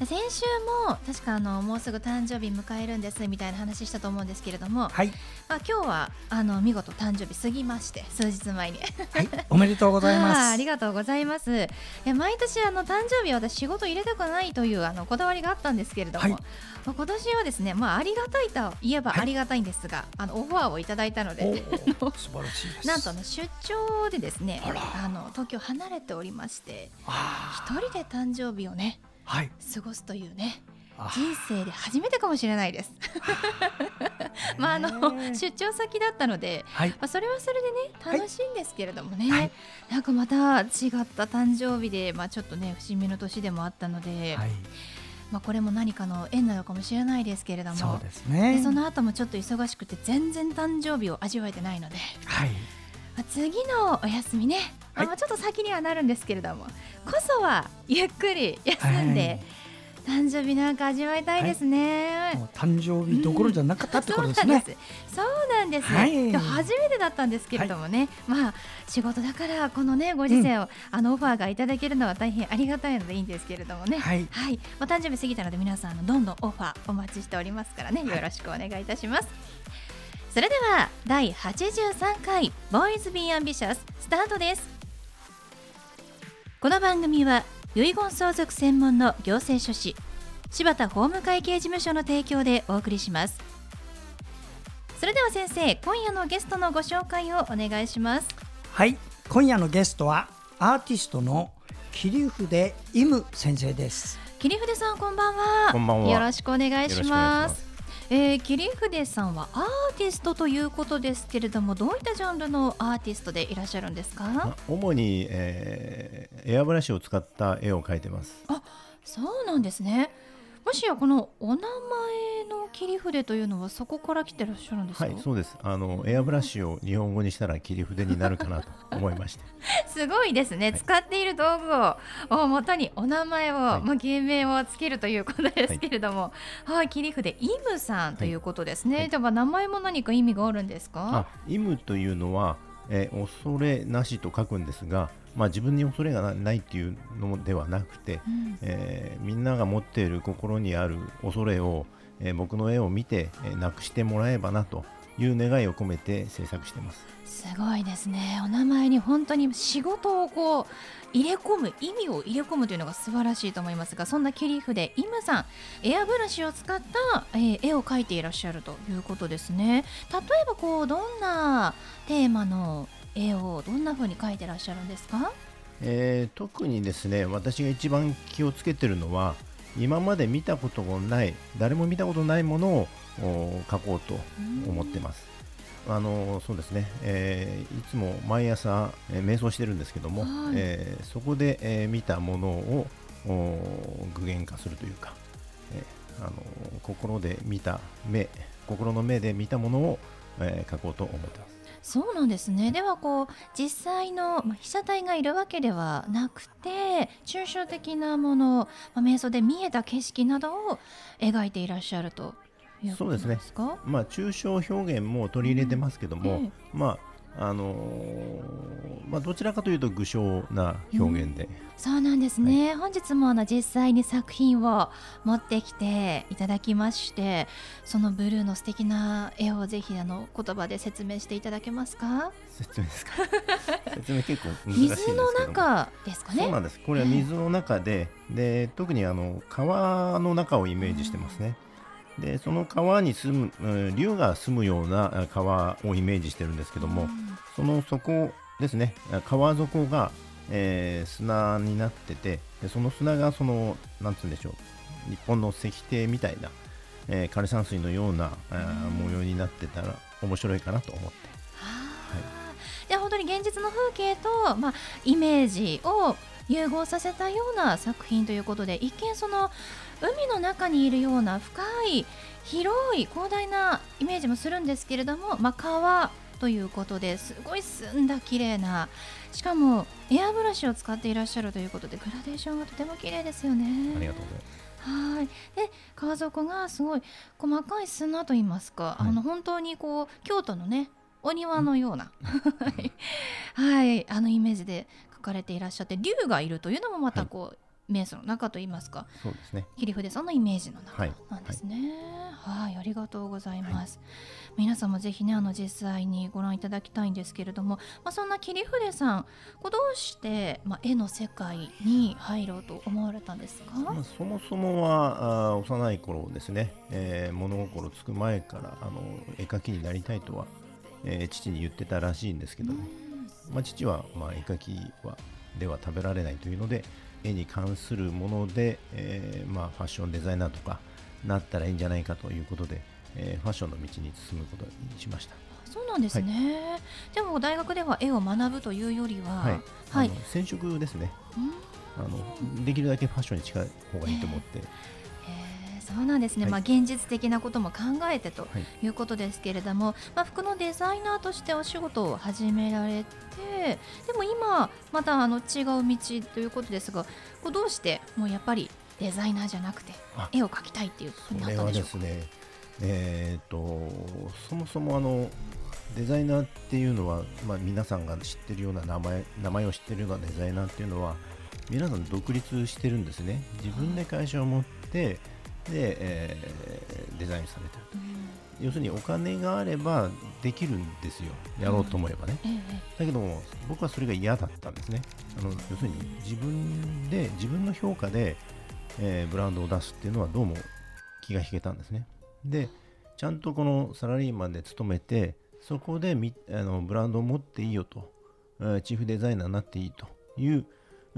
先週も確かあのもうすぐ誕生日迎えるんですみたいな話したと思うんですけれども、はい、まあ、今日はあの見事誕生日過ぎまして数日前に。はい、おめでとうございます。ありがとうございます。いや毎年あの誕生日私仕事入れたくないというあのこだわりがあったんですけれども、はい、まあ、今年はですねまあありがたいといえばありがたいんですが、はい、あのオファーをいただいたので 素晴らしいです。なんとあの出張でですねあの東京離れておりまして一人で誕生日をねはい、過ごすというね人生で初めてかもしれないです。まああの出張先だったので、はい、まあそれはそれでね楽しいんですけれどもね、はい、なんかまた違った誕生日でまあちょっとね節目の年でもあったので。はい。まあ、これも何かの縁なのかもしれないですけれどもそうですね。その後もちょっと忙しくて全然誕生日を味わえてないので、はい。まあ、次のお休みね、はい、まあ、ちょっと先にはなるんですけれどもこそはゆっくり休んで、はい、誕生日なんか味わいたいですね、はい、誕生日どころじゃなかったってことですね、そうなんです。ね、はい、初めてだったんですけれどもね、まあ仕事だからこのねご時世を、うん、あのオファーがいただけるのは大変ありがたいのでいいんですけれどもね。はい、はい、お誕生日過ぎたので皆さんのどんどんオファーお待ちしておりますからね。よろしくお願いいたします、それでは第83回ボーイズビーアンビシャススタートですこの番組は遺言相続専門の行政書士柴田法務会計事務所の提供でお送りします。それでは先生今夜のゲストのご紹介をお願いします。はい今夜のゲストはアーティストの切筆イム先生です。切筆さんこんばんは。こんばんは。よろしくお願いしますえー、切筆さんはアーティストということですけれどもどういったジャンルのアーティストでいらっしゃるんですか？主に、えー、エアブラシを使った絵を描いてます。あそうなんですね。もしやこのお名前の切り筆というのはそこから来てらっしゃるんですか？はいそうです。あのエアブラシを日本語にしたら切り筆になるかなと 思いまして。すごいですね、はい、使っている道具ををもとにお名前を、はい、まあ、芸名をつけるということですけれども、はい、はい、切り筆イムさんということですね、では名前も何か意味があるんですか？イムというのは、えー、恐れなしと書くんですがまあ、自分に恐れがないっていうのではなくて、うん、えー、みんなが持っている心にある恐れを、えー、僕の絵を見て、えー、なくしてもらえばなという願いを込めて制作してます。すごいですね。お名前に本当に仕事をこう入れ込む意味を入れ込むというのが素晴らしいと思いますがそんな切り筆イムさんエアブラシを使った、えー、絵を描いていらっしゃるということですね。例えばこうどんなテーマの絵をどんな風に描いてらっしゃるんですか、えー、特にですね私が一番気をつけてるのは今まで見たことがない誰も見たことないものを描こうと思ってます。あのそうですね、えー、いつも毎朝、えー、瞑想してるんですけども、はい、えー、そこで、えー、見たものを具現化するというか、えー、あの心で見た目心の目で見たものを、えー、描こうと思ってます。そうなんですね。ではこう実際の、まあ、被写体がいるわけではなくて抽象的なもの、まあ、瞑想で見えた景色などを描いていらっしゃるとそうですね。まあ抽象表現も取り入れてますけども、うんええ、まああのー、まあ、どちらかというと具象な表現で、うん、そうなんですね、はい、本日もあの実際に作品を持ってきていただきましてそのブルーの素敵な絵をぜひあの言葉で説明していただけますか？説明ですか？説明結構難しいです水の中ですかね？そうなんです。これは水の中で、で特にあの川の中をイメージしてますね、うんでその川に住む、うん、竜が住むような川をイメージしてるんですけども、うん、その底ですね川底が、えー、砂になっててでその砂がそのなんつうんでしょう日本の石庭みたいな、えー枯山水のようなあー模様になってたら面白いかなと思って。はあじゃあ本当に現実の風景と、まあ、イメージを融合させたような作品ということで一見その海の中にいるような深い広い広大なイメージもするんですけれども、まあ、川ということですごい澄んだ綺麗なしかもエアブラシを使っていらっしゃるということでグラデーションがとても綺麗ですよね。ありがとうございます。はい。で川底がすごい細かい砂と言いますか、はいあの本当にこう京都のねお庭のような、はいはいあのイメージで描かれていらっしゃって竜がいるというのもまたこう、瞑想の中と言いますかそうですね。切筆さんのイメージの中はいなんですね。はい、ありがとうございます。皆さんもぜひねあの実際にご覧いただきたいんですけれども、まあそんな切筆さん、こうどうしてまあ絵の世界に入ろうと思われたんですか？まあ、そもそもはあー幼い頃ですね、えー物心つく前からあの絵描きになりたいとは、えー父に言ってたらしいんですけども、まあ、父は、まあ、絵描きはでは食べられないというので絵に関するもので、えーまあ、ファッションデザイナーとかなったらいいんじゃないかということで、えーファッションの道に進むことにしました。そうなんですね。でも大学では絵を学ぶというよりは、はい、はい。染色ですね。うん。あのできるだけファッションに近い方がいいと思って、へえそうなんですね、はい。まあ、現実的なことも考えてとはい。いうことですけれども、まあ、服のデザイナーとしてお仕事を始められてでも今またあの違う道ということですがこうどうしてもうやっぱりデザイナーじゃなくてあ絵を描きたいっていうふうになったんでしょうか？ね、えー、とそもそもあのデザイナーっていうのは、まあ、皆さんが知ってるような名前名前を知ってるようなデザイナーっていうのは皆さん独立してるんですね。自分で会社を持ってで、えーデザインされてる要するにお金があればできるんですよ。やろうと思えばね、ええだけども僕はそれが嫌だったんですね。あの要するに自分で自分の評価で、えーブランドを出すっていうのはどうも気が引けたんですね。でちゃんとこのサラリーマンで勤めてそこでみあのブランドを持っていいよと、えーチーフデザイナーになっていいという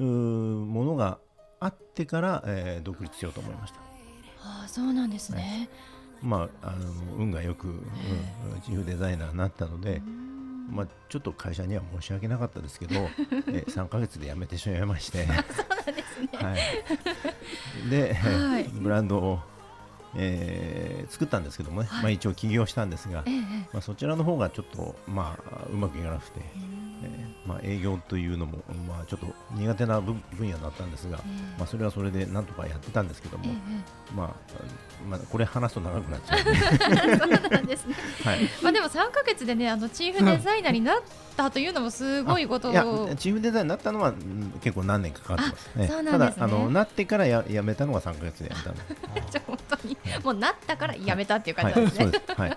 ものがあってから、えー独立しようと思いましたああそうなんですね、まあ、あの運がよく、うんチーフデザイナーになったので、うん。まあ、ちょっと会社には申し訳なかったですけど、え3ヶ月で辞めてしまいまして、そうなんですね。はい、で、はい。ブランドを、えー作ったんですけどもね、はい。まあ、一応起業したんですが、えええまあ、そちらの方がちょっと、まあ、うまくいかなくて、ええーまあ、営業というのも、まあ、ちょっと苦手な分分野だったんですが、まあ、それはそれでなんとかやってたんですけども、ええまあまあ、これ話すと長くなっちゃう、え えそうなんですね。はい、まあでも3ヶ月でねあのチーフデザイナーになったというのもすごいことを。いやチーフデザインになったのはうん結構何年かかかってますね。そうなんですね。ただあのなってからややめたのが3ヶ月でやめたの。に。もうなったからやめたっていう感はいじなんですね。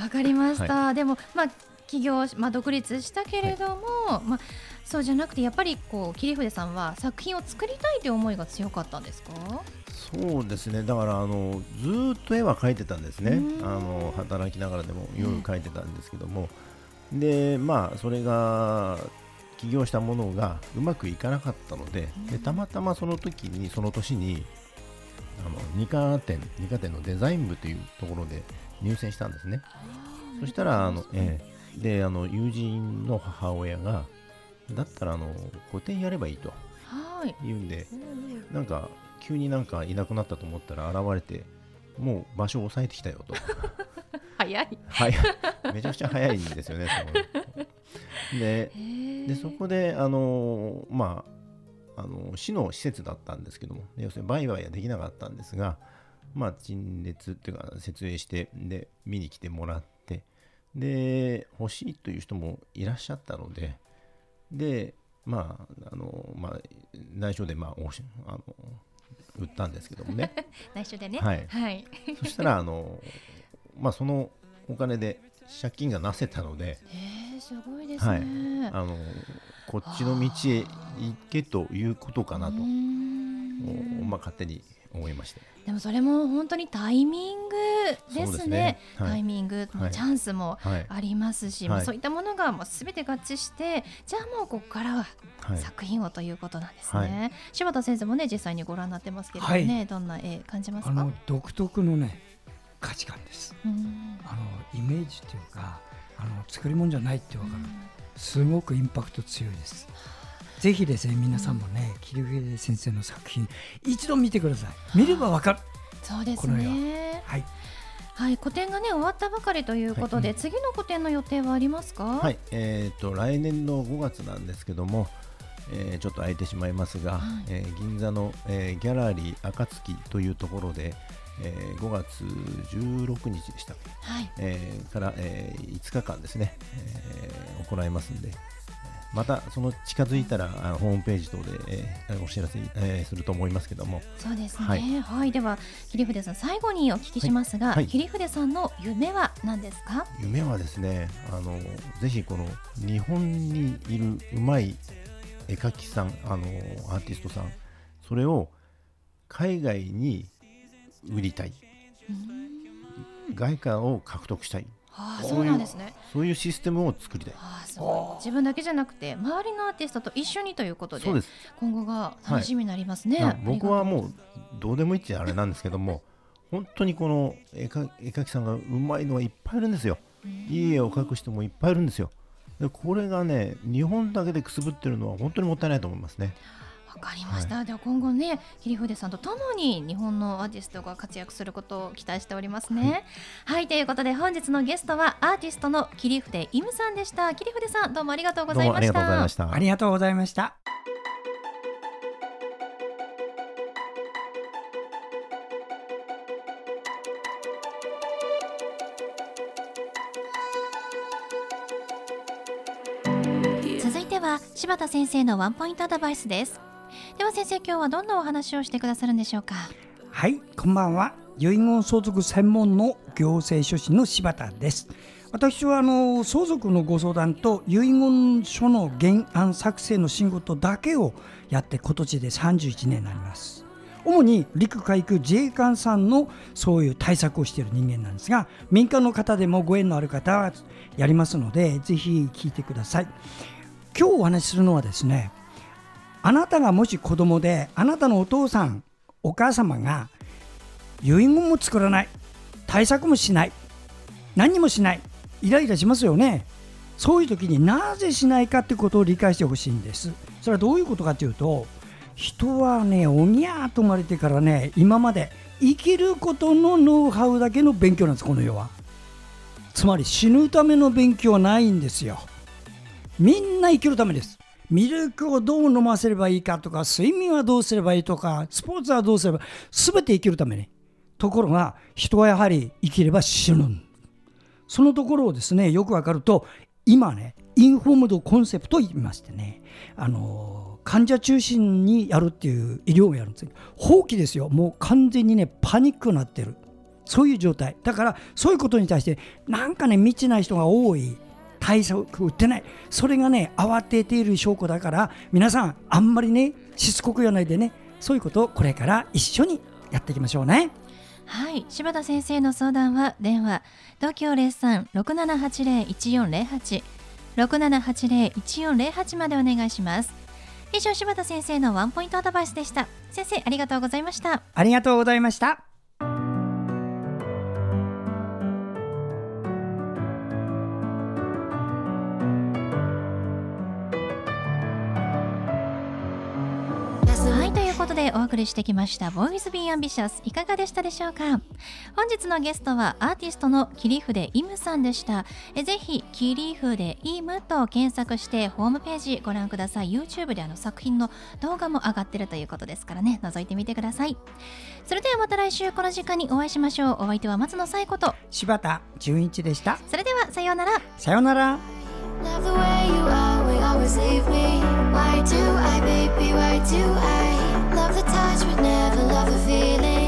わかりました。でもまあ起業しまあ独立したけれども、まあそうじゃなくてやっぱりこう桐筆さんは作品を作りたいという思いが強かったんですか？そうですね。だからあのずーっと絵は描いてたんですね。う。ん。あの働きながらでも夜描いてたんですけども、でまあそれが起業したものがうまくいかなかったので、でたまたまその時にその年にあの二課店二課店のデザイン部というところで入選したんですね。そしたらあの、ええ。であの友人の母親がだったらあの個展やればいいとはい。言うんでなんか急になんかいなくなったと思ったら現れてもう場所を押さえてきたよと。早い。はい。めちゃくちゃ早いんですよねででそこであのまああの市の施設だったんですけども要するに売買はできなかったんですがまあ陳列っていうか設営してで見に来てもらってで欲しいという人もいらっしゃったのででまああのまあ内緒でまああの売ったんですけどもね 内緒でね。はいはい。そしたらあのまあそのお金で借金がなせたのでえー、すごいですはいね。あのこっちの道へ行けということかなとまあ、勝手に思いまして。でもそれも本当にタイミングですすね。ねはい。タイミングもはい。チャンスもはい、ありますし、はい。もうそういったものがもうすべて合致してじゃあもうここからははい、作品をということなんですね、は柴田先生もね実際にご覧になってますけれどもね、どんな絵感じますか？あの独特のね価値観です。うん。あのイメージというかあの作り物じゃないってわかる。すごくインパクト強いですぜひですね皆さんもね桐生先生の作品一度見てください。見ればわかる。そうですこのねは。い。はい個展がね終わったばかりということで、はい。次の個展の予定はありますか？はい、えー、と来年の5月なんですけども、えーちょっと空いてしまいますが、はい。えー銀座の、えーギャラリー暁というところで、えー5月16日でしたっけ、はい。えーから、えー5日間ですね、えー行いますんで、えーまたその近づいたらあのホームページ等で、えーお知らせ、えーすると思いますけども、そうですね。ははい。い、では桐筆さん最後にお聞きしますが、はい。はい。桐筆さんの夢は何ですか？夢はですねあのぜひこの日本にいるうまい絵描きさんあのアーティストさんそれを海外に売りたい。外貨を獲得したいああそうなんですね。そういうシステムを作りたい。ああすごい。自分だけじゃなくて周りのアーティストと一緒にということで今後が楽しみになりますね、な僕はもううどうでもいいってあれなんですけども 本当にこの絵描きさんがうまいのがいっぱいいるんですよ。いい絵を描く人もいっぱいいるんですよ。でこれがね日本だけでくすぶってるのは本当にもったいないと思いますねわかりました、では今後ね桐筆さんとともに日本のアーティストが活躍することを期待しておりますね。はい、ということで本日のゲストはアーティストの桐筆イムさんでした桐筆さんどうもありがとうごどうもありざいましたがとうございました。ありがとうございました。続いては柴田先生のワンポイントアドバイスですでは先生今日はどんなお話をしてくださるんでしょうか？はい、こんばんは。遺言相続専門の行政書士の柴田です。私はあの相続のご相談と遺言書の原案作成の仕事だけをやって今年で31年になります。主に陸海空自衛官さんのそういう対策をしている人間なんですが民間の方でもご縁のある方はやりますのでぜひ聞いてください今日お話しするのはですねあなたがもし子供であなたのお父さんお母様が遺言も作らない対策もしない何もしないイライラしますよね。そういう時になぜしないかってことを理解してほしいんです。それはどういうことかというと人はねおにゃーと生まれてからね今まで生きることのノウハウだけの勉強なんですこの世は。つまり死ぬための勉強はないんですよ。みんな生きるためです。ミルクをどう飲ませればいいかとか睡眠はどうすればいいとかスポーツはどうすれば全て生きるために。ところが人はやはり生きれば死ぬ。そのところをですねよくわかると今ねインフォームドコンセプトと言いましてね。あの患者中心にやるっていう医療をやるんです。よ放棄ですよ。もう完全にねパニックになってる。そういう状態。だからそういうことに対してなんかね未知な人が多い。対策打ってない。それがね慌てている証拠だから皆さんあんまりねしつこく言わないでね。そういうことをこれから一緒にやっていきましょうね。はい。柴田先生の相談は電話東京0367801408 6780-1408までお願いします。以上柴田先生のワンポイントアドバイスでした。先生ありがとうございました。ありがとうございましたはいということでお送りしてきました「ボーイズ・ビー・アンビシャス」いかがでしたでしょうか？本日のゲストはアーティストの切筆イムさんでした。えぜひ切筆イムと検索してホームページご覧ください。YouTube であの作品の動画も上がってるということですからね。覗いてみてください。それではまた来週この時間にお会いしましょう。お相手は松野紗友子と。柴田純一でした。それではさようなら。さようなら。Love the way you are, we always leave me. Why do I, baby? Why do I? The touch, but never love the feeling.